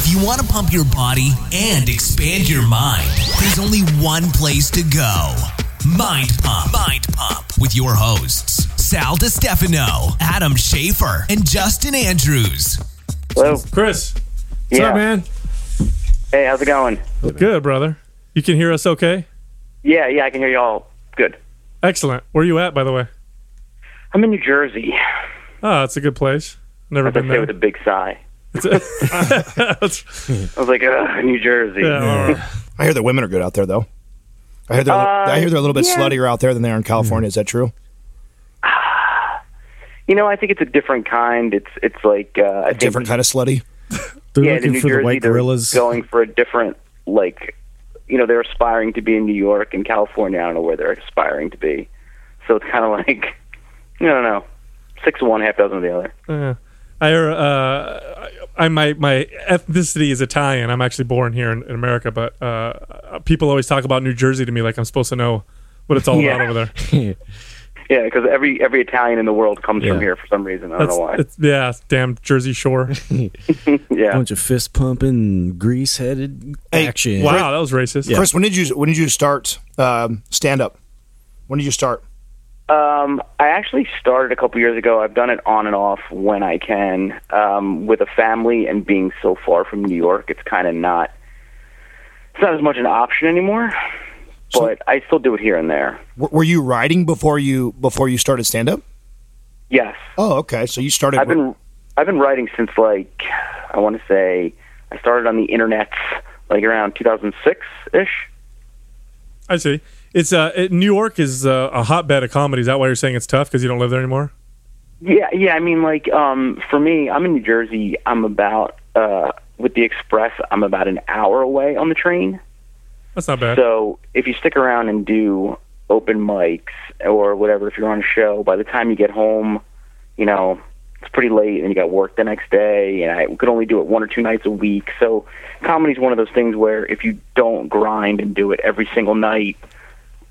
If you want to pump your body and expand your mind, there's only one place to go. Mind Pump. Mind Pump with your hosts, Sal DiStefano, Adam Schaefer, and Justin Andrews. Hello. Chris. What's Yeah. up, man? Hey, how's it going? Good, brother. You can hear us okay? Yeah, yeah, I can hear you all. Good. Excellent. Where you at, by the way? I'm in New Jersey. Oh, it's a good place. Never As I been there. with a big sigh. It's- I was like, Ugh, New Jersey. yeah. I hear the women are good out there, though. I hear they're Uh, I hear they're a little bit yeah. sluttier out there than they are in California. Is that true? You know, I think it's a different kind. It's it's like uh, I think Different kind of slutty. They're yeah, in looking New for Jersey, the white they're gorillas. going for a different like. You know, they're aspiring to be in New York and California. I don't know where they're aspiring to be. So it's kind of like, I don't know, six of one, half dozen of the other. Yeah. I hear, uh, I my my ethnicity is Italian. I'm actually born here in, in America, but uh, people always talk about New Jersey to me like I'm supposed to know what it's all Yeah. about over there. Yeah, because every every Italian in the world comes from here for some reason. I don't That's know why. it's, yeah, damn Jersey Shore. Yeah. bunch of fist pumping, grease headed Hey, action. Wow, that was racist. Chris, when did you when did you start um, stand up? When did you start? Um, I actually started a couple years ago. I've done it on and off when I can. Um, with a family and being so far from New York, it's kind of not. It's not as much an option anymore. So- But I still do it here and there. W- were you writing before you before you started stand up? Yes, Oh, okay. So you started. I've been I've been writing since like I want to say I started on the internet like around 2006 ish. I see. It's uh, it, New York is uh, a hotbed of comedy. Is that why you're saying it's tough because you don't live there anymore? Yeah, yeah. I mean, like, um, for me, I'm in New Jersey. I'm about uh, with the express. I'm about an hour away on the train. That's not bad. So if you stick around and do open mics or whatever, if you're on a show, by the time you get home, you know, it's pretty late and you got work the next day. And I could only do it one or two nights a week. So comedy's one of those things where if you don't grind and do it every single night,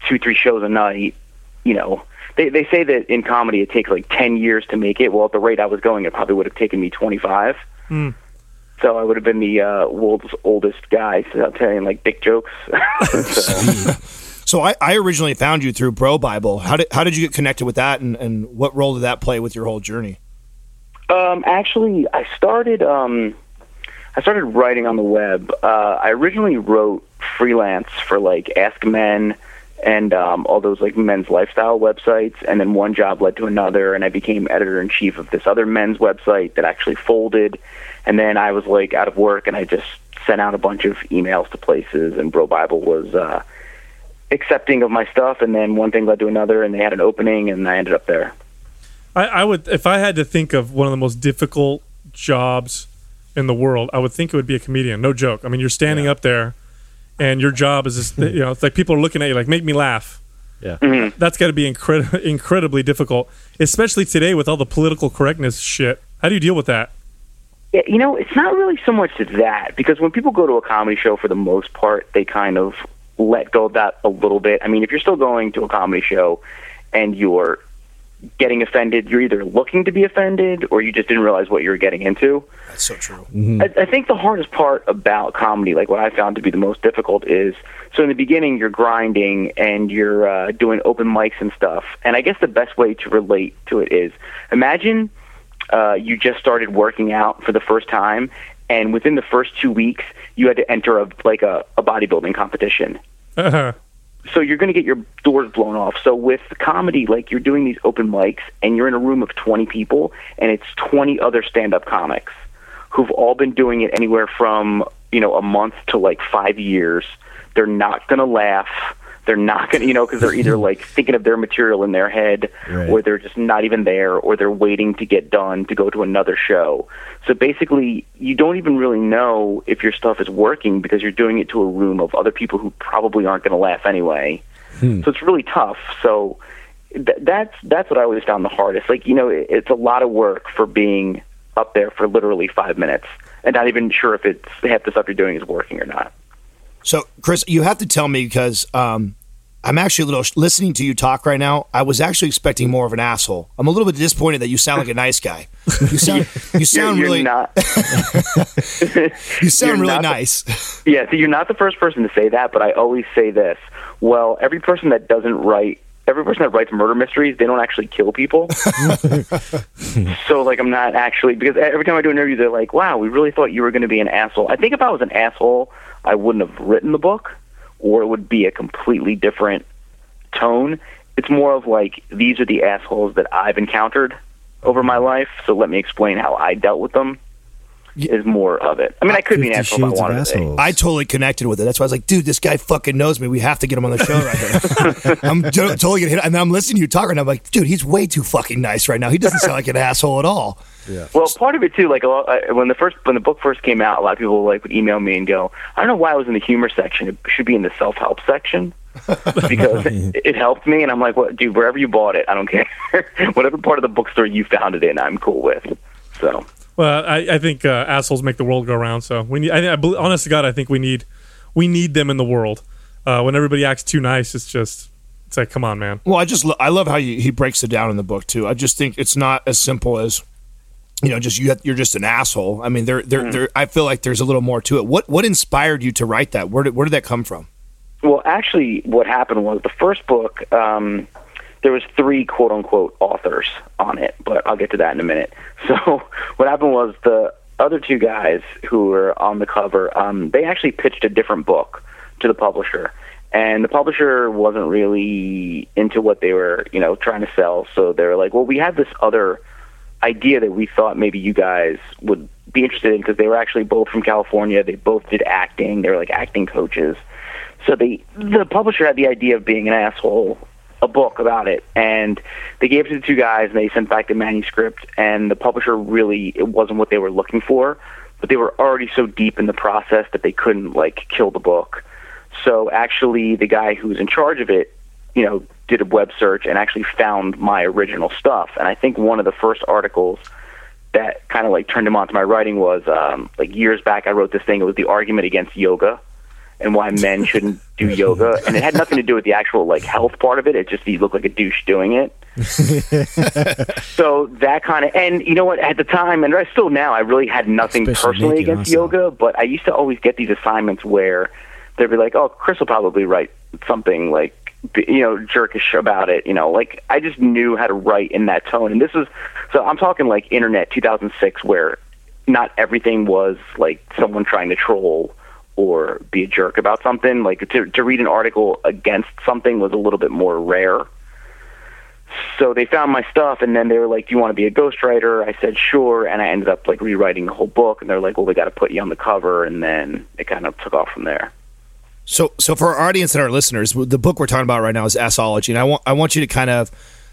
two, three shows a night, you know, they they say that in comedy it takes like ten years to make it. Well, at the rate I was going, it probably would have taken me twenty five. Hmm. So I would have been the uh, world's oldest guy so telling like dick jokes. so, So I, I originally found you through Bro Bible. How did how did you get connected with that, and, and what role did that play with your whole journey? um, actually, I started um, I started writing on the web. Uh, I originally wrote freelance for like Ask Men and um, all those like men's lifestyle websites, and then one job led to another, and I became editor in chief of this other men's website that actually folded. And then I was like out of work, and I just sent out a bunch of emails to places, and Bro Bible was. Uh, accepting of my stuff and then one thing led to another and they had an opening and I ended up there. I, I would, if I had to think of one of the most difficult jobs in the world, I would think it would be a comedian. No joke. I mean, you're standing up there, and your job is just, you know, it's like people are looking at you like, make me laugh. Yeah. Mm-hmm. That's got to be incred- incredibly difficult, especially today with all the political correctness shit. How do you deal with that? Yeah, you know, it's not really so much that because when people go to a comedy show, for the most part, they kind of let go of that a little bit. I mean, if you're still going to a comedy show and you're getting offended, you're either looking to be offended or you just didn't realize what you were getting into. That's so true. I, I think the hardest part about comedy, like what I found to be the most difficult, is so in the beginning you're grinding and you're uh, doing open mics and stuff. And I guess the best way to relate to it is imagine uh, you just started working out for the first time, and within the first two weeks you had to enter a like a, a bodybuilding competition Uh-huh. So you're going to get your doors blown off. So with comedy, like you're doing these open mics and you're in a room of 20 people and it's 20 other stand-up comics who've all been doing it anywhere from, you know, a month to like 5 years. They're not going to laugh. They're not going to, you know, because they're either like thinking of their material in their head Right. or they're just not even there or they're waiting to get done to go to another show. So basically, you don't even really know if your stuff is working because you're doing it to a room of other people who probably aren't going to laugh anyway. So it's really tough. So th- that's that's what I always found the hardest. Like you know, it, it's a lot of work for being up there for literally five minutes and not even sure if it's half the stuff you're doing is working or not. So, Chris, you have to tell me because um, I'm actually a little listening to you talk right now. I was actually expecting more of an asshole. I'm a little bit disappointed that you sound like a nice guy. You sound you sound you're really not. you sound you're really not the- nice. Yeah, so you're not the first person to say that, but I always say this. Well, every person that doesn't write, every person that writes murder mysteries, they don't actually kill people. so, like, I'm not actually, because every time I do an interview, they're like, wow, we really thought you were going to be an asshole. I think if I was an asshole, I wouldn't have written the book, or it would be a completely different tone. It's more of like, these are the assholes that I've encountered over my life, so let me explain how I dealt with them. Is more of it. I mean, I could be an asshole if I wanted to I totally connected with it. That's why I was like, dude, this guy fucking knows me. We have to get him on the show right now. I'm to- totally gonna hit. And I'm listening to you talk right now. I'm like, dude, he's way too fucking nice right now. He doesn't sound like an asshole at all. Yeah. Well, part of it too, like lot, uh, when the first when the book first came out, a lot of people like would email me and go, "I don't know why I was in the humor section. It should be in the self help section." because it, it helped me, and I'm like, "What, dude? Wherever you bought it, I don't care. Whatever part of the bookstore you found it in, I'm cool with." So, Well, I, I think uh, assholes make the world go round. So we need. I, I believe, honest to God, I think we need we need them in the world. Uh, when everybody acts too nice, it's just it's like, come on, man. Well, I just lo- I love how you, he breaks it down in the book too. I just think it's not as simple as you know, just you have, you're just an asshole. I mean, there there there. I feel like there's a little more to it. What what inspired you to write that? Where did where did that come from? well, actually, what happened was the first book. Um, there was three quote unquote authors on it, but I'll get to that in a minute. So what happened was the other two guys who were on the cover, um, they actually pitched a different book to the publisher, and the publisher wasn't really into what they were, you know, trying to sell. So they were like, "Well, we have this other idea that we thought maybe you guys would be interested in because they were actually both from California. They both did acting. They were like acting coaches. So the the publisher had the idea of being an asshole, a book about it, and they gave it to the two guys, and they sent back the manuscript. And the publisher really it wasn't what they were looking for, but they were already so deep in the process that they couldn't like kill the book. So actually, the guy who was in charge of it, you know, did a web search and actually found my original stuff. And I think one of the first articles that kind of like turned him on to my writing was um, like years back. I wrote this thing. It was the argument against yoga and why men shouldn't do yoga, and it had nothing to do with the actual like health part of it. It just you look like a douche doing it. so that kind of, and you know what? At the time, and I still now, I really had nothing Especially personally against also. yoga, but I used to always get these assignments where they'd be like, "Oh, Chris will probably write something like." You know, jerkish about it. You know, like I just knew how to write in that tone, and this was so. I'm talking like internet 2006, where not everything was like someone trying to troll or be a jerk about something. Like to to read an article against something was a little bit more rare. So they found my stuff, and then they were like, "Do you want to be a ghostwriter?" I said, "Sure," and I ended up like rewriting the whole book. And they're like, "Well, we got to put you on the cover," and then it kind of took off from there. So, so for our audience and our listeners, the book we're talking about right now is Assholeology, and I want I want you to kind of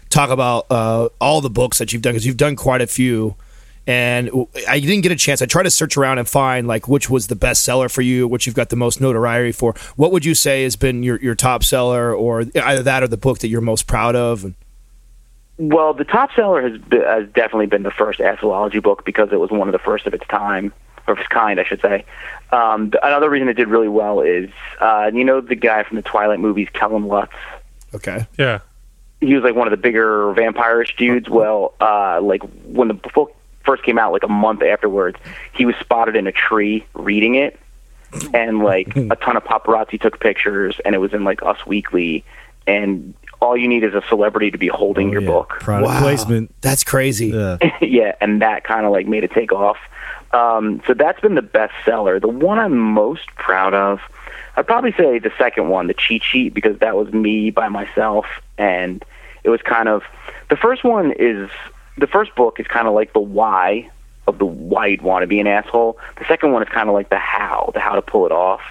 talk about uh, all the books that you've done because you've done quite a few. And I didn't get a chance. I tried to search around and find like which was the best seller for you, which you've got the most notoriety for. What would you say has been your, your top seller, or either that or the book that you're most proud of? Well, the top seller has, be, has definitely been the first assholeology book because it was one of the first of its time, or of its kind, I should say. Um, another reason it did really well is, uh, you know, the guy from the Twilight movies, Kellen Lutz. okay, Yeah. he was like one of the bigger vampirish dudes. Well, uh, like when the book first came out, like a month afterwards, he was spotted in a tree reading it, and like a ton of paparazzi took pictures, and it was in like Us Weekly, and all you need is a celebrity to be holding Oh, your yeah. book. Product Wow. placement. that's crazy. Yeah. yeah, and that kind of like made it take off. Um, so that's been the best seller. The one I'm most proud of, I'd probably say the second one, the cheat sheet, because that was me by myself, and it was kind of the first one is the first book is kind of like the why of the why you'd want to be an asshole. The second one is kind of like the how, the how to pull it off.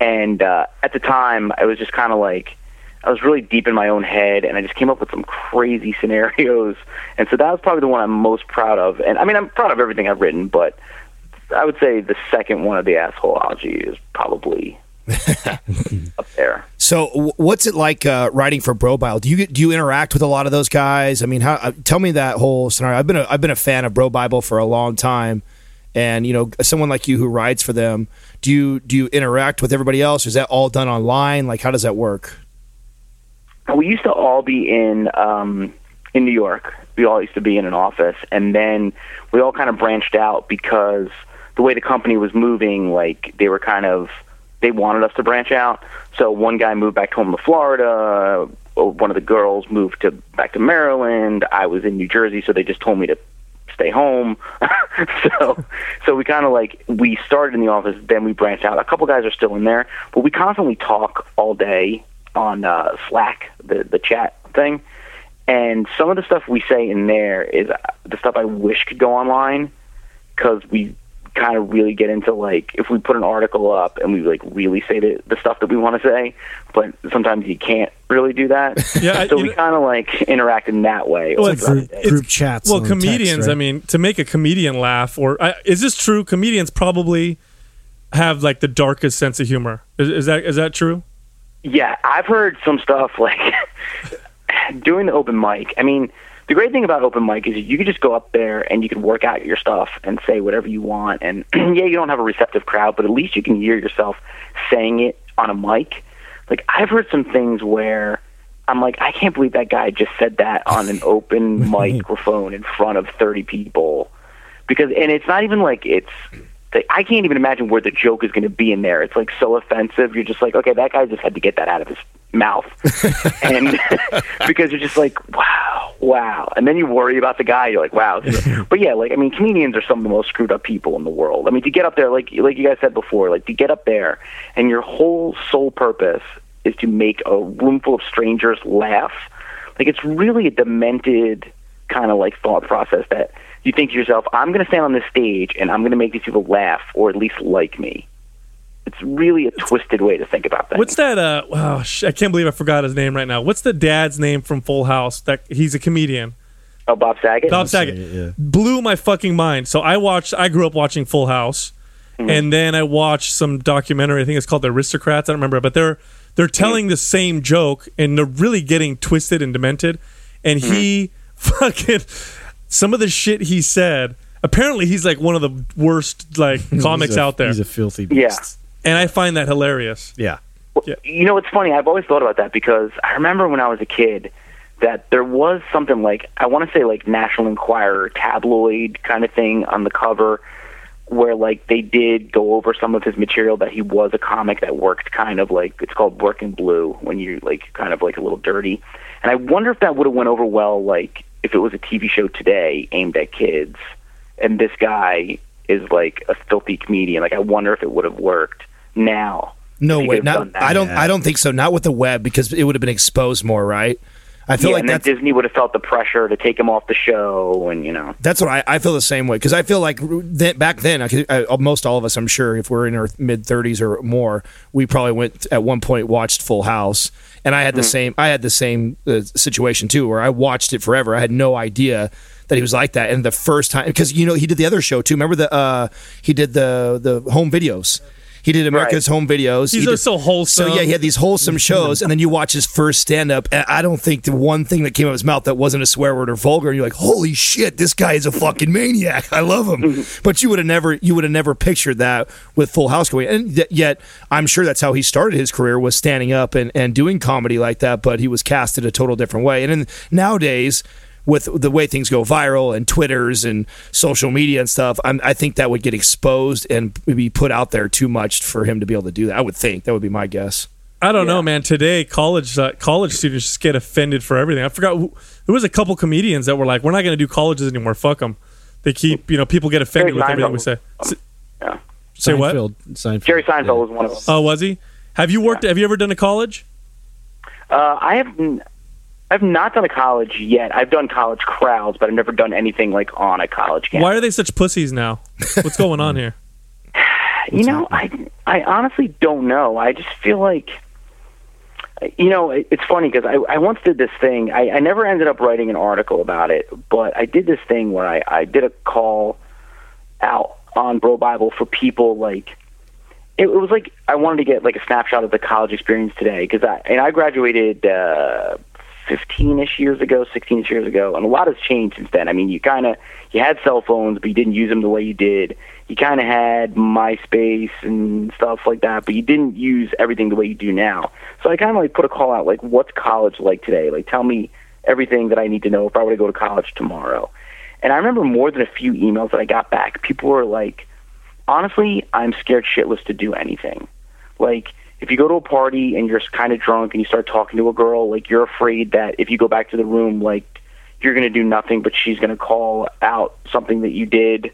And uh, at the time, I was just kind of like. I was really deep in my own head, and I just came up with some crazy scenarios. And so that was probably the one I'm most proud of. And I mean, I'm proud of everything I've written, but I would say the second one of the assholeology is probably up there. So, what's it like uh, writing for Bro Bible? Do you do you interact with a lot of those guys? I mean, how, uh, tell me that whole scenario. I've been a, I've been a fan of Bro Bible for a long time, and you know, someone like you who writes for them, do you do you interact with everybody else? Is that all done online? Like, how does that work? we used to all be in um, in New York. We all used to be in an office, and then we all kind of branched out because the way the company was moving, like they were kind of they wanted us to branch out. So one guy moved back home to Florida. One of the girls moved to back to Maryland. I was in New Jersey, so they just told me to stay home. so so we kind of like we started in the office, then we branched out. A couple guys are still in there, but we constantly talk all day on uh, Slack, the the chat thing. And some of the stuff we say in there is uh, the stuff I wish could go online because we kind of really get into like if we put an article up and we like really say the, the stuff that we want to say, but sometimes you can't really do that. Yeah, so you we kind of like interact in that way. Well, all it's- Group, group chats. Well, on text, comedians. right? I mean, to make a comedian laugh, or I, is this true? Comedians probably have like the darkest sense of humor. Is, is that is that true? Yeah, I've heard some stuff like doing the open mic. I mean, the great thing about open mic is you can just go up there and you can work out your stuff and say whatever you want. And yeah, you don't have a receptive crowd, but at least you can hear yourself saying it on a mic. Like I've heard some things where I'm like, I can't believe that guy just said that on an open microphone in front of 30 people. Because and it's not even like it's like, I can't even imagine where the joke is going to be in there. It's like so offensive. You're just like, okay, that guy just had to get that out of his mouth, and because you're just like, wow, wow, and then you worry about the guy. You're like, wow. But yeah, like I mean, comedians are some of the most screwed up people in the world. I mean, to get up there, like like you guys said before, like to get up there, and your whole sole purpose is to make a room full of strangers laugh. Like it's really a demented kind of like thought process that you think to yourself, I'm going to stand on this stage and I'm going to make these people laugh or at least like me. It's really a twisted way to think about things. What's that? Uh, wow, sh- I can't believe I forgot his name right now. What's the dad's name from Full House? That he's a comedian. Oh, Bob Saget. Bob Saget yeah. blew my fucking mind. So I watched. I grew up watching Full House, mm-hmm. and then I watched some documentary. I think it's called The Aristocrats. I don't remember, but they're they're mm-hmm. telling the same joke, and they're really getting twisted and demented. And he mm-hmm. fucking some of the shit he said. Apparently, he's like one of the worst like comics a- out there, He's a filthy Yeah. beast. And I find that hilarious. Yeah. Yeah. You know, it's funny. I've always thought about that because I remember when I was a kid that there was something like I want to say like National Enquirer tabloid kind of thing on the cover where like they did go over some of his material that he was a comic that worked kind of like it's called working blue when you're like kind of like a little dirty and i wonder if that would have went over well like if it was a tv show today aimed at kids and this guy is like a filthy comedian like i wonder if it would have worked now No way. could've Not. I don't. Yeah. I don't think so. Not with the web because it would have been exposed more, right? I feel yeah, like and then disney would have felt the pressure to take him off the show and you know that's what I, I feel the same way because I feel like then, back then, I could, I, most all of us, I'm sure, if we're in our mid 30s or more, we probably went at one point watched Full House, and I had the same I had the same uh, situation too, where I watched it forever. I had no idea that he was like that, and the first time because you know he did the other show too. Remember the uh, he did the the home videos. He did America's Home Videos. He's He did- so wholesome. So yeah, he had these wholesome mm-hmm. shows, and then you watch his first stand up, I don't think the one thing that came out of his mouth that wasn't a swear word or vulgar. And you're like, holy shit, this guy is a fucking maniac. I love him. but you would have never, you would have never pictured that with Full House going. And th- yet, I'm sure that's how he started his career was standing up and, and doing comedy like that. But he was casted a total different way. And then nowadays. With the way things go viral and Twitters and social media and stuff, I'm, I think that would get exposed and be put out there too much for him to be able to do that. I would think that would be my guess. I don't know, man. Today, college uh, college students just get offended for everything. I forgot who, there was a couple comedians that were like, "We're not going to do colleges anymore. Fuck them." They keep, you know, people get offended Jerry with everything we say. was- yeah. Say what? Seinfeld, Seinfeld. jerry seinfeld yeah. was one of them Oh, was he? Have you worked? Yeah. Have you ever done a college? Uh, I have n- I've not done a college yet. I've done college crowds, but I've never done anything like on a college campus. Why are they such pussies now? What's going on here? you know, I I honestly don't know. I just feel like you know, it's funny because I, I once did this thing. I, I never ended up writing an article about it, but I did this thing where I, I did a call out on Bro Bible for people like it, it was like I wanted to get like a snapshot of the college experience today because I and I graduated uh, 15ish years ago, 16 years ago, and a lot has changed since then. I mean, you kind of you had cell phones, but you didn't use them the way you did. You kind of had MySpace and stuff like that, but you didn't use everything the way you do now. So I kind of like put a call out, like, what's college like today? Like, tell me everything that I need to know if I were to go to college tomorrow. And I remember more than a few emails that I got back. People were like, honestly, I'm scared shitless to do anything. Like, if you go to a party and you're kind of drunk and you start talking to a girl, like, you're afraid that if you go back to the room, like, you're going to do nothing, but she's going to call out something that you did,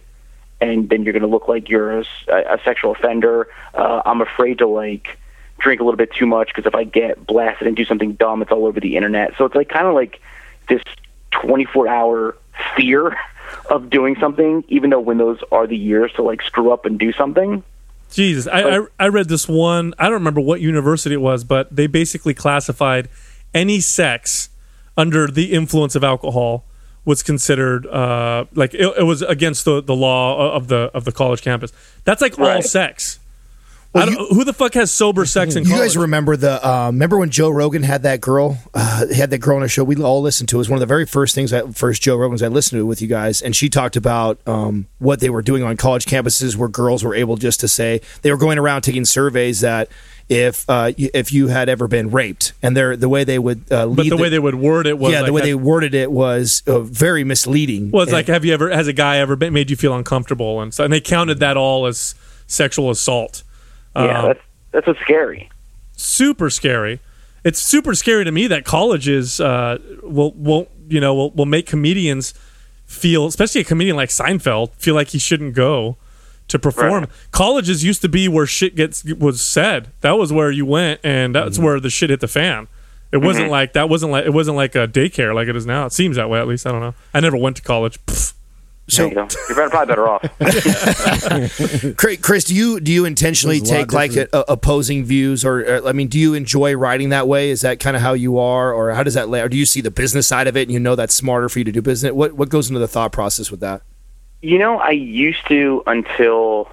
and then you're going to look like you're a, a sexual offender. Uh, I'm afraid to, like, drink a little bit too much because if I get blasted and do something dumb, it's all over the internet. So it's like kind of like this 24 hour fear of doing something, even though those are the years to like screw up and do something. Jesus, I, I I read this one. I don't remember what university it was, but they basically classified any sex under the influence of alcohol was considered uh, like it, it was against the, the law of the of the college campus. That's like all sex. Well, I don't, who the fuck has sober sex in You guys remember the? Uh, remember when Joe Rogan had that girl? Uh, had that girl on a show. We all listened to. It was one of the very first things. I, first Joe Rogan's I listened to with you guys, and she talked about um, what they were doing on college campuses, where girls were able just to say they were going around taking surveys that if uh, if you had ever been raped, and they're the way they would uh, lead but the way they would word it was yeah, like, the way they worded it was uh, very misleading. well, it's And- like have you ever has a guy ever been, made you feel uncomfortable and so, and they counted that all as sexual assault. Yeah, Um, that's that's what's scary. super scary. It's super scary to me that colleges uh, will will you know will, will make comedians feel, especially a comedian like Seinfeld, feel like he shouldn't go to perform. Right. Colleges used to be where shit gets was said. That was where you went, and that's Mm-hmm. where the shit hit the fan. It wasn't like that. wasn't like it wasn't like a daycare like it is now. It seems that way at least. I don't know. I never went to college. Pfft. So you you're better, probably better off. Chris, Chris, do you do you intentionally There's a take like different- uh, opposing views, or, uh, I mean, do you enjoy writing that way? Is that kind of how you are, or how does that lay? Or do you see the business side of it, and you know that's smarter for you to do business? What what goes into the thought process with that? You know, I used to until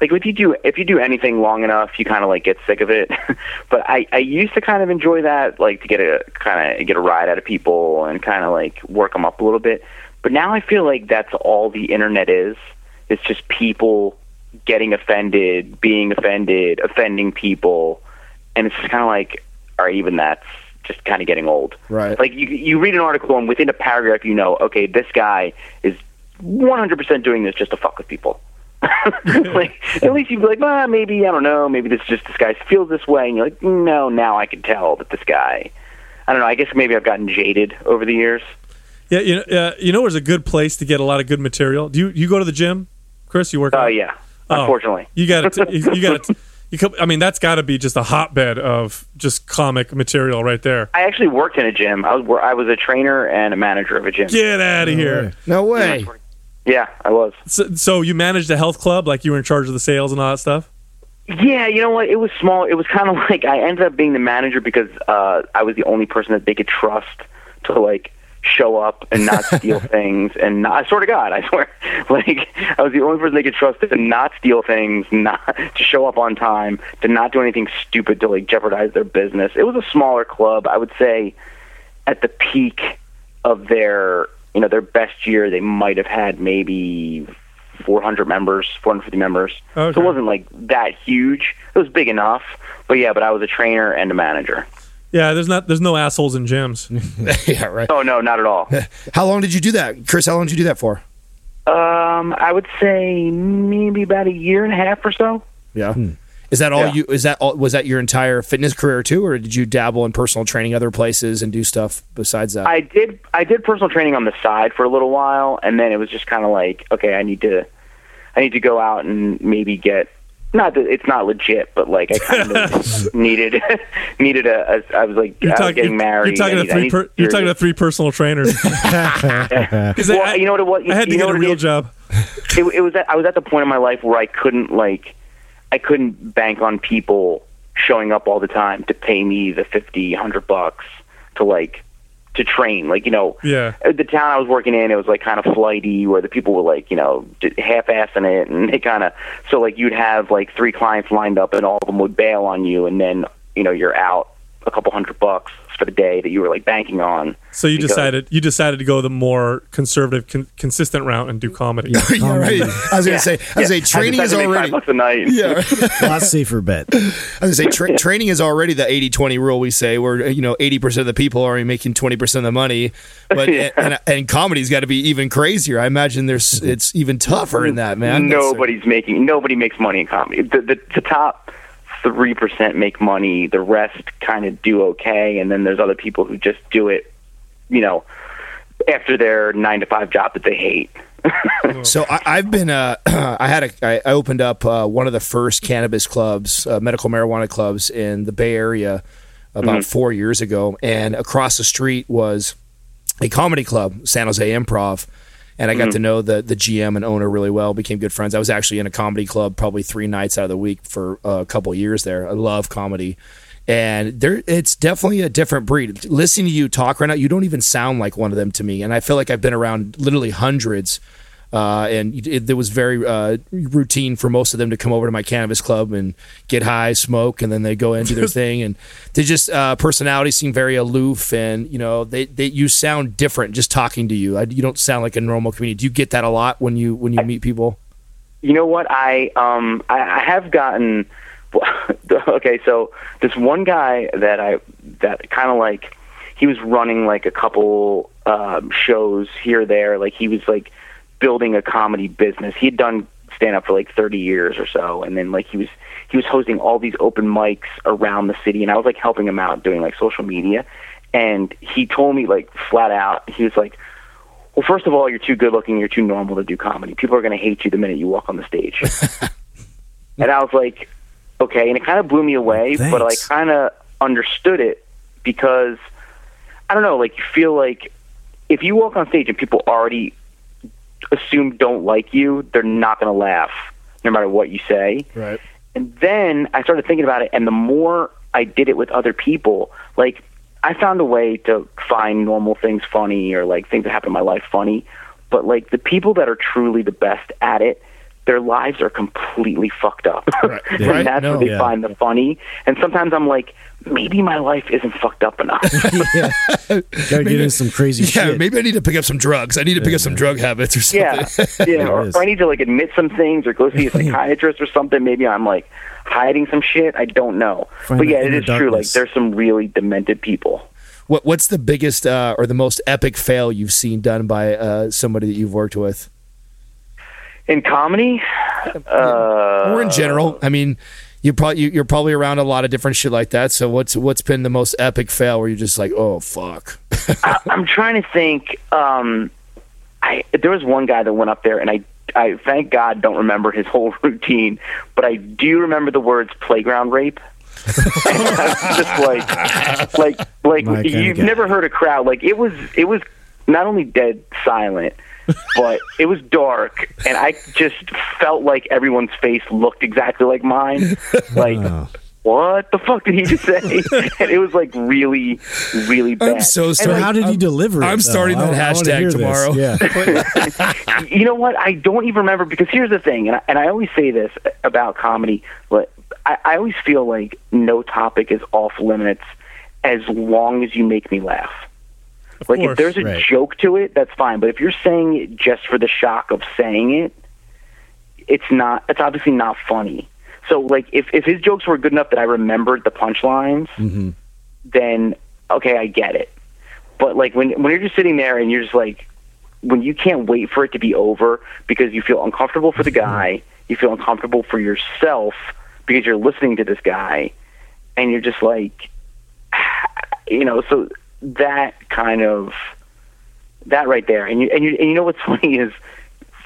like if you do if you do anything long enough, you kind of like get sick of it. but I I used to kind of enjoy that, like to get a kind of get a ride out of people and kind of like work them up a little bit. But now I feel like that's all the internet is. It's just people getting offended, being offended, offending people, and it's just kind of like, all right, even that's just kind of getting old. Right. Like you you read an article and within a paragraph you know, okay, this guy is 100% doing this just to fuck with people. like at least you'd be like, well, maybe I don't know, maybe this just this guy feels this way, and you're like, no, now I can tell that this guy. I don't know. I guess maybe I've gotten jaded over the years. Yeah, you know, uh, you know, where's a good place to get a lot of good material? Do you you go to the gym, Chris? You work? Oh out? yeah, Oh. unfortunately. You got to you, you got to you come, I mean, that's got to be just a hotbed of just comic material right there. I actually worked in a gym. I was I was a trainer and a manager of a gym. Get out of here. No way. Yeah, I was. So, so you managed a health club, like you were in charge of the sales and all that stuff. Yeah, you know what? It was small. It was kind of like I ended up being the manager because uh, I was the only person that they could trust to like show up and not steal things. And not, I swear to God, I swear, like I was the only person they could trust to not steal things, not to show up on time, to not do anything stupid to like jeopardize their business. It was a smaller club. I would say at the peak of their you know their best year, they might have had maybe 400 members, 450 members. Okay. So it wasn't like that huge. It was big enough, but yeah. But I was a trainer and a manager. Yeah, there's not there's no assholes in gyms. yeah, right. Oh no, not at all. How long did you do that, Chris? How long did you do that for? um, I would say maybe about a year and a half or so. Yeah. Is that all Yeah. you? Is that all? Was that your entire fitness career too, or did you dabble in personal training other places and do stuff besides that? I did I did personal training on the side for a little while, and then it was just kind of like, okay, I need to I need to go out and maybe get not that it's not legit, but like I kind of needed needed a, a I was like You're I was talking. getting You're, married. you're talking I to need- three. Per, you're talking to three personal trainers. 'Cause Well, I, you know what it was? I had to you get a what it real job. it, it was at, I was at the point in my life where I couldn't like I couldn't bank on people showing up all the time to pay me the fifty, hundred bucks to like to train. Like you know, Yeah. the town I was working in, it was like kind of flighty, where the people were like you know half-assing it, and they kind of so like you'd have like three clients lined up, and all of them would bail on you, and then you know you're out a couple hundred bucks. For the day that you were like banking on. So you Because- decided you decided to go the more conservative, con- consistent route and do comedy. yeah, right. I was gonna Yeah, say, I was yeah. gonna say, training I is decided to make already. five bucks a night. Yeah, Lot safer bet. I was gonna say tra- training is already the 80-20 rule we say where you know 80% of the people are already making 20% of the money but Yeah. and, and comedy's got to be even crazier I imagine there's it's even tougher in that man That's- Nobody's making nobody makes money in comedy. The the, the top three percent make money. The rest kind of do okay, and then there's other people who just do it, you know, after their nine to five job that they hate. So I, I've been. Uh, I had a, I opened up uh, one of the first cannabis clubs, uh, medical marijuana clubs in the Bay Area, about four years ago, and across the street was a comedy club, San Jose Improv, and I got to mm-hmm. know the the GM and owner really well. Became good friends. I was actually in a comedy club probably three nights out of the week for a couple years there. I love comedy. And there, it's definitely a different breed. Listening to you talk right now, you don't even sound like one of them to me. And I feel like I've been around literally hundreds uh, and it, it was very uh, routine for most of them to come over to my cannabis club and get high, smoke, and then they go and do their thing. And they just uh, personalities seem very aloof, and you know they, they you sound different just talking to you. I, you don't sound like a normal comedian. Do you get that a lot when you when you meet people? You know what? I um I, I have gotten okay. So this one guy that I that kind of like he was running like a couple um, shows here there. Like he was like building a comedy business. He had done stand up for like 30 years or so, and then like he was he was hosting all these open mics around the city, and I was like helping him out doing like social media. And he told me like flat out, he was like, well, first of all, you're too good looking. You're too normal to do comedy. People are going to hate you the minute you walk on the stage. and I was like, okay. And it kind of blew me away, but I Thanks. kind of understood it because I don't know. Like you feel like if you walk on stage and people already assume don't like you, they're not going to laugh no matter what you say. Right. And then I started thinking about it, and the more I did it with other people, like I found a way to find normal things funny or like things that happen in my life funny. But like the people that are truly the best at it, their lives are completely fucked up. Right. and Right. that's No. where they Yeah. find the funny. And sometimes I'm like, maybe my life isn't fucked up enough. yeah. Gotta get in some crazy Yeah, shit. maybe I need to pick up some drugs. I need to pick up some drug habits or something. yeah, yeah. Or, or I need to like admit some things or go see a psychiatrist or something. Maybe I'm like hiding some shit. I don't know. Find but yeah, it is it true. Like there's some really demented people. What What's the biggest uh, or the most epic fail you've seen done by uh, somebody that you've worked with? In comedy, uh, or in general. I mean, you probably you, you're probably around a lot of different shit like that. So what's what's been the most epic fail where you're just like, oh fuck? I, I'm trying to think. Um, I there was one guy that went up there, and I, I thank God don't remember his whole routine, but I do remember the words playground rape. and was just like, like, like My you've never heard a crowd like it was. It was not only dead silent, but it was dark, and I just felt like everyone's face looked exactly like mine. Like, Oh. what the fuck did he just say? and it was like really, really bad. I'm so So sorry. like, how did he deliver it? I'm though? starting that I- I wanna hashtag hear this. tomorrow. Yeah. you know what? I don't even remember because here's the thing, and I, and I always say this about comedy, but I, I always feel like no topic is off limits as long as you make me laugh. Of Like course. if there's a right. joke to it, that's fine. But if you're saying it just for the shock of saying it, it's not. It's obviously not funny. So like if if his jokes were good enough that I remembered the punchlines, Mm-hmm. then okay, I get it. But like when when you're just sitting there and you're just like when you can't wait for it to be over because you feel uncomfortable for the guy, you feel uncomfortable for yourself because you're listening to this guy and you're just like you know, so that kind of that right there. And you and you and you know what's funny is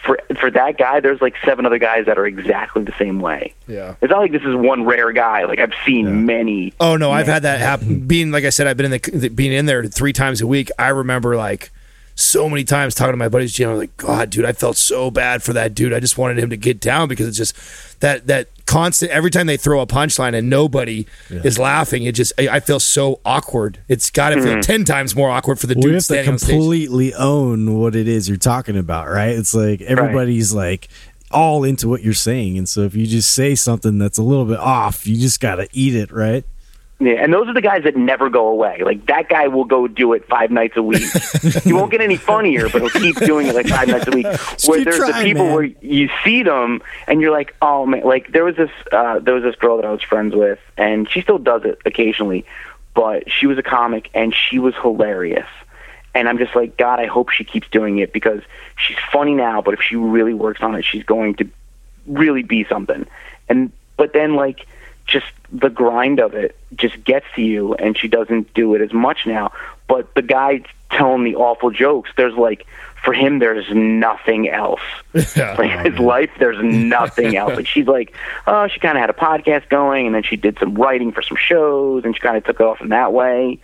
for for that guy there's like seven other guys that are exactly the same way. Yeah. It's not like this is one rare guy. Like I've seen many Oh no, I've had that happen. Being like I said, I've been in the being in there three times a week. I remember like so many times talking to my buddies. Jim, I was like, God, dude, I felt so bad for that dude. I just wanted him to get down because it's just that that constant. Every time they throw a punchline and nobody is laughing, it just I, I feel so awkward. It's got to feel mm-hmm. ten times more awkward for the We dude have to standing on stage. completely own what it is you're talking about, right? It's like everybody's like all into what you're saying, and so if you just say something that's a little bit off, you just gotta eat it, right? Yeah, and those are the guys that never go away. Like that guy will go do it five nights a week. he won't get any funnier, but he'll keep doing it like five nights a week. Where keep there's the people man. where you see them and you're like, oh man. Like there was this uh, there was this girl that I was friends with, and she still does it occasionally, but she was a comic and she was hilarious. And I'm just like, God, I hope she keeps doing it because she's funny now, but if she really works on it, she's going to really be something. And but then like just the grind of it just gets to you and she doesn't do it as much now. But the guy telling the awful jokes, there's like for him there's nothing else. like his oh, life, there's nothing else. Like she's like, oh, she kinda had a podcast going and then she did some writing for some shows and she kinda took off in that way.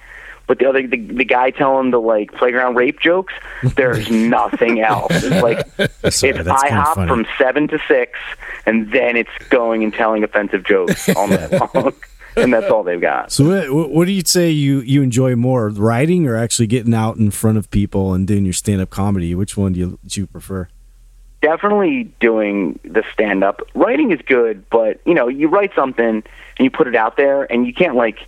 But the other the, the guy telling the like playground rape jokes, there's nothing else. It's like Sorry, it's IHOP from seven to six, and then it's going and telling offensive jokes all night long, and that's all they've got. So uh, what, what do you say you, you enjoy more, writing or actually getting out in front of people and doing your stand up comedy? Which one do you, do you prefer? Definitely doing the stand up. Writing is good, but you know, you write something and you put it out there, and you can't like.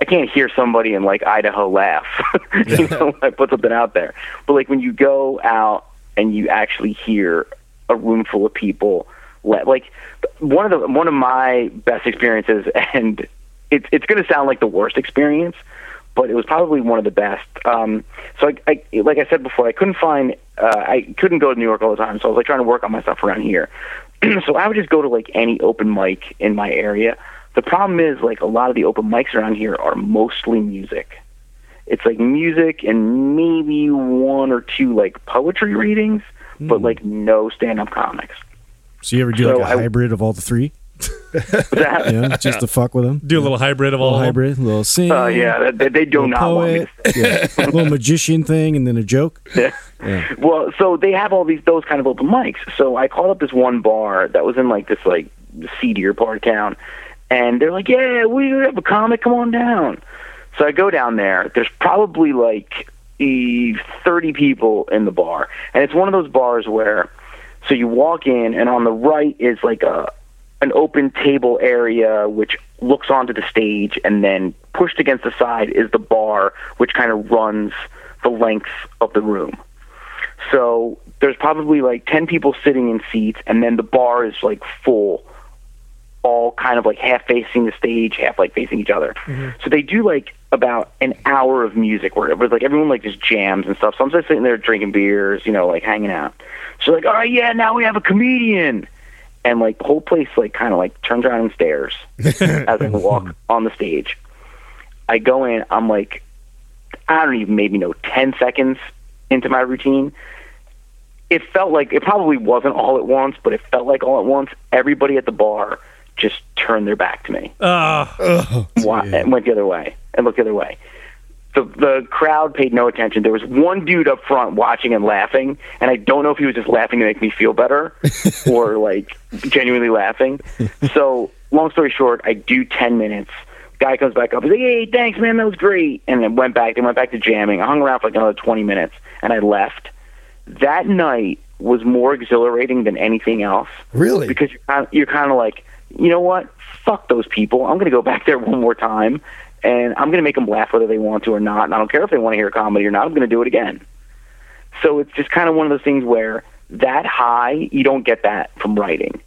I can't hear somebody in like Idaho laugh. you know, when I put something out there. But like when you go out and you actually hear a room full of people, like one of the one of my best experiences, and it's it's going to sound like the worst experience, but it was probably one of the best. Um, so I, I like I said before, I couldn't find uh, I couldn't go to New York all the time, so I was like trying to work on my stuff around here. so I would just go to like any open mic in my area. The problem is like a lot of the open mics around here are mostly music. It's like music and maybe one or two like poetry readings, but like no stand-up comics. So you ever do So like a I- hybrid of all the three? That- You know, just to fuck with them? Do a little hybrid of A all little of hybrid, a little sing. Uh, yeah, they, they do little not want me poet, yeah, a little magician thing, and then a joke. to Well, so they have all these those kind of open mics. So I called up this one bar that was in like this like seedier part of town, and they're like, "Yeah, we have a comic. Come on down." So I go down there. There's probably like eh, 30 people in the bar, and it's one of those bars where, so you walk in, and on the right is like a an open table area which looks onto the stage, and then pushed against the side is the bar, which kind of runs the length of the room. So there's probably like 10 people sitting in seats, and then the bar is like full, all kind of like half facing the stage, half like facing each other. Mm-hmm. So they do like about an hour of music where it was like everyone like just jams and stuff. So I'm just sitting there drinking beers, you know, like hanging out. So like, all right, yeah, now we have a comedian. And like the whole place like kind of like turns around and stares as I walk on the stage. I go in, I'm like, I don't even maybe know ten seconds into my routine. It felt like it probably wasn't all at once, but it felt like all at once. Everybody at the bar just turned their back to me, Ah, wa- and went the other way, and looked the other way. The the crowd paid no attention. There was one dude up front watching and laughing, and I don't know if he was just laughing to make me feel better, or like genuinely laughing. So, long story short, I do ten minutes. Guy comes back up. He's like, "Hey, thanks, man. That was great." And then went back. They went back to jamming. I hung around for like another twenty minutes, and I left. That night was more exhilarating than anything else Really? because you're kind of, you're kind of like, you know what? Fuck those people. I'm going to go back there one more time, and I'm going to make them laugh whether they want to or not. And I don't care if they want to hear comedy or not. I'm going to do it again. So it's just kind of one of those things where that high, you don't get that from writing.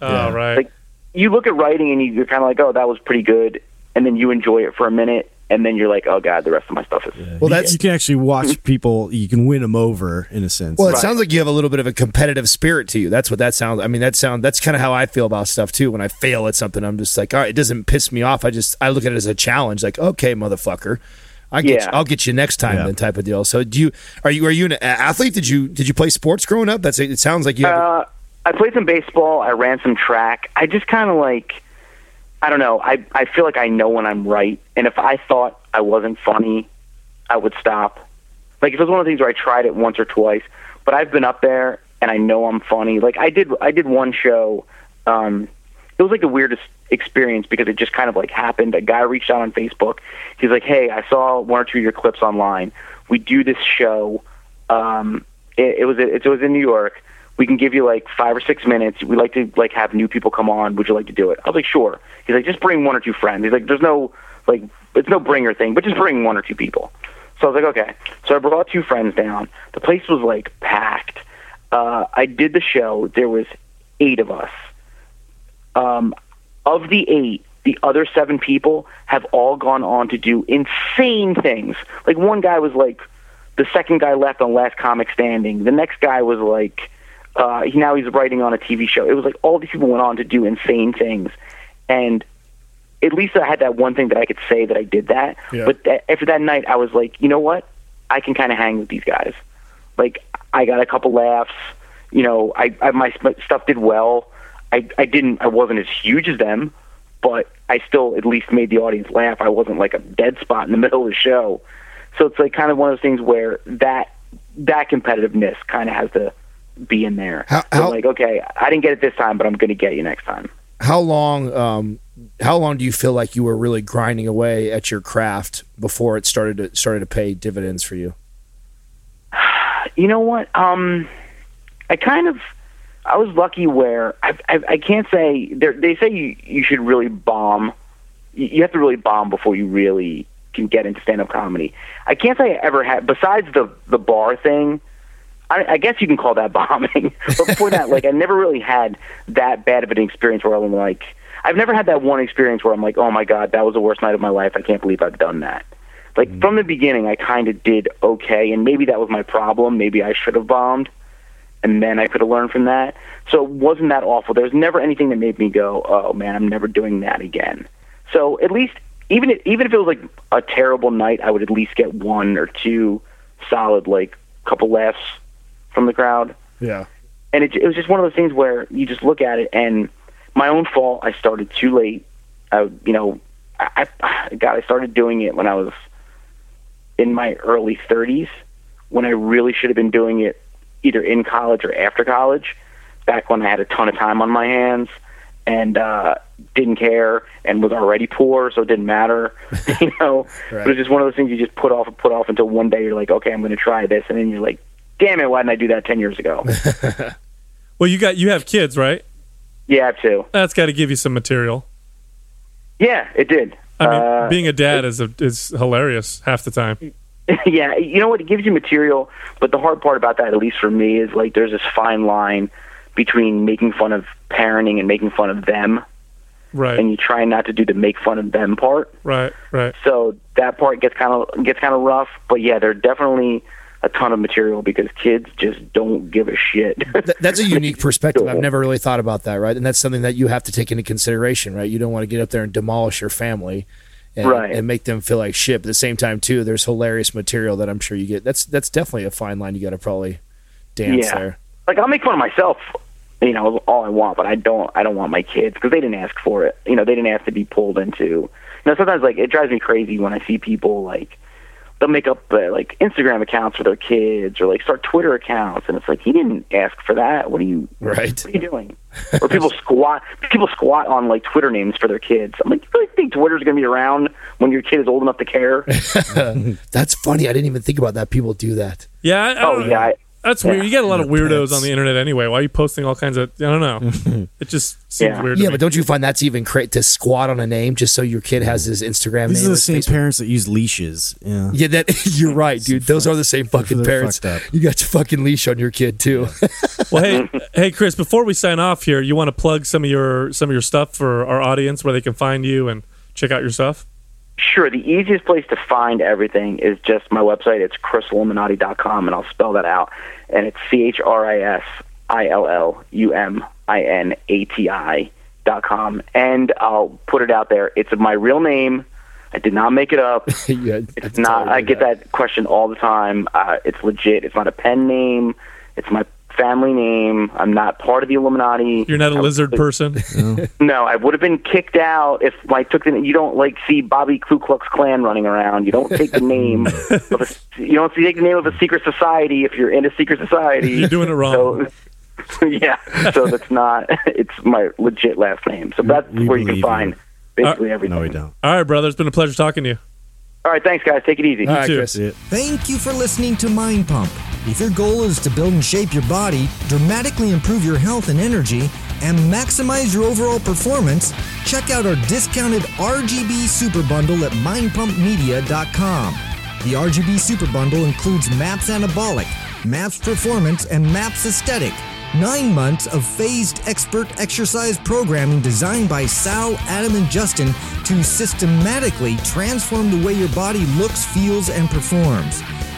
oh, right. Like you look at writing and you- you're kind of like, oh, that was pretty good, and then you enjoy it for a minute, and then you're like, oh god, the rest of my stuff is. Well, that's you can actually watch people. You can win them over in a sense. Well, it Right. sounds like you have a little bit of a competitive spirit to you. That's what that sounds. I mean, that sound. That's kind of how I feel about stuff too. When I fail at something, I'm just like, all right, it doesn't piss me off. I just I look at it as a challenge. Like, okay, motherfucker, I get Yeah. you, I'll get you next time. Yeah. Then type of deal. So, do you are you are you an athlete? Did you did you play sports growing up? That's it. Sounds like you. Have, Uh, I played some baseball. I ran some track. I just kind of like, I don't know. I I feel like I know when I'm right, and if I thought I wasn't funny, I would stop. Like if it was one of the things where I tried it once or twice, but I've been up there and I know I'm funny. Like I did, I did one show. Um, it was like the weirdest experience because it just kind of like happened. A guy reached out on Facebook. He's like, "Hey, I saw one or two of your clips online. We do this show. Um, it, it was it, it was in New York. We can give you like five or six minutes. We like to like have new people come on. Would you like to do it?" I was like, "Sure." He's like, "Just bring one or two friends." He's like, "There's no like it's no bringer thing, but just bring one or two people. So I was like, okay. So I brought two friends down. The place was like packed. Uh, I did the show. There was eight of us. Um, of the eight, the other seven people have all gone on to do insane things. Like one guy was like the second guy left on Last Comic Standing. The next guy was like uh, he, now he's writing on a TV show. It was like all these people went on to do insane things, and at least I had that one thing that I could say that I did that. Yeah. But that, after that night, I was like, you know what? I can kind of hang with these guys. Like I got a couple laughs. You know, I, I my stuff did well. I I didn't. I wasn't as huge as them, but I still at least made the audience laugh. I wasn't like a dead spot in the middle of the show. So it's like kind of one of those things where that that competitiveness kind of has to be in there. How- how- like, okay, I didn't get it this time, but I'm going to get you next time. How long? Um, how long do you feel like you were really grinding away at your craft before it started to started to pay dividends for you? You know what? Um, I kind of, I was lucky where I, I, I can't say they say you you should really bomb. You you have to really bomb before you really can get into stand up comedy. I can't say I ever had besides the the bar thing. I, I guess you can call that bombing. but before that, like I never really had that bad of an experience where I'm like, I've never had that one experience where I'm like, oh my god, that was the worst night of my life. I can't believe I've done that. Like mm. from the beginning, I kind of did okay, and maybe that was my problem. Maybe I should have bombed, and then I could have learned from that. So it wasn't that awful. There was never anything that made me go, oh man, I'm never doing that again. So at least, even if, even if it was like a terrible night, I would at least get one or two solid, like couple laughs from the crowd Yeah. and it, it was just one of those things where you just look at it and my own fault i started too late i you know i, I god i started doing it when i was in my early 30s when i really should have been doing it either in college or after college back when i had a ton of time on my hands and uh didn't care and was already poor so it didn't matter you know Right. it was just one of those things you just put off and put off until one day you're like okay i'm going to try this and then you're like damn it why didn't i do that 10 years ago Well, you got you have kids, right? yeah I have to That's got to give you some material. Yeah, it did. I mean, Uh, being a dad is a, is hilarious half the time. yeah, you know what? It gives you material, but the hard part about that, at least for me, is like there's this fine line between making fun of parenting and making fun of them, Right, and you try not to do the make fun of them part. right, right. So that part gets kind of gets kind of rough. But yeah, they're definitely a ton of material because kids just don't give a shit. Th- that's a unique perspective. I've never really thought about that, right? And that's something that you have to take into consideration, right? You don't want to get up there and demolish your family. And, Right. and make them feel like shit. But at the same time, too, there's hilarious material that I'm sure you get. That's that's definitely a fine line you got to probably dance Yeah. there. like I'll make fun of myself, you know, all I want, but I don't I don't want my kids because they didn't ask for it. You know, they didn't ask to be pulled into. You know, sometimes like it drives me crazy when I see people like they'll make up uh, like Instagram accounts for their kids or like start Twitter accounts, and it's like he didn't ask for that. What are you Right. What are you doing? or people squat people squat on like Twitter names for their kids. I'm like, you really think Twitter's gonna be around when your kid is old enough to care? That's funny. I didn't even think about that. People do that. Yeah, I, I oh yeah. I, that's weird. You get a lot of weirdos pets. on the internet anyway. Why are you posting all kinds of? I don't know. it just seems Yeah. weird. To Yeah, me. but don't you find that's even great to squat on a name just so your kid has his Instagram These name? are the same Facebook- parents that use leashes. Yeah. Yeah, that you're right, dude. Those are the same fucking parents. fucked. You got your fucking leash on your kid too. Well, hey, hey, Chris. Before we sign off here, you want to plug some of your some of your stuff for our audience, where they can find you and check out your stuff. Sure. The easiest place to find everything is just my website. It's chrisilluminati.com, and I'll spell that out. And it's C H R I S I L L U M I N A T I dot com. And I'll put it out there. It's my real name. I did not make it up. yeah, It's not. I get that question all the time. Uh, it's legit. It's not a pen name. It's my family name. I'm not part of the Illuminati. You're not a I- lizard person. no, I would have been kicked out if I took the. You don't like see Bobby Ku Klux Klan running around. You don't take the name of a. You don't take the name of a secret society if you're in a secret society. You're doing it wrong. So, yeah, so that's not. It's my legit last name. So that's we where you can find you. basically everything. No, we don't. All right, brother. It's been a pleasure talking to you. All right, thanks, guys. Take it easy. All right, too. Chris. Thank you for listening to Mind Pump. If your goal is to build and shape your body, dramatically improve your health and energy, and maximize your overall performance, check out our discounted RGB Super Bundle at mindpumpmedia.com. The RGB Super Bundle includes MAPS Anabolic, MAPS Performance, and MAPS Aesthetic. Nine months of phased expert exercise programming designed by Sal, Adam, and Justin to systematically transform the way your body looks, feels, and performs.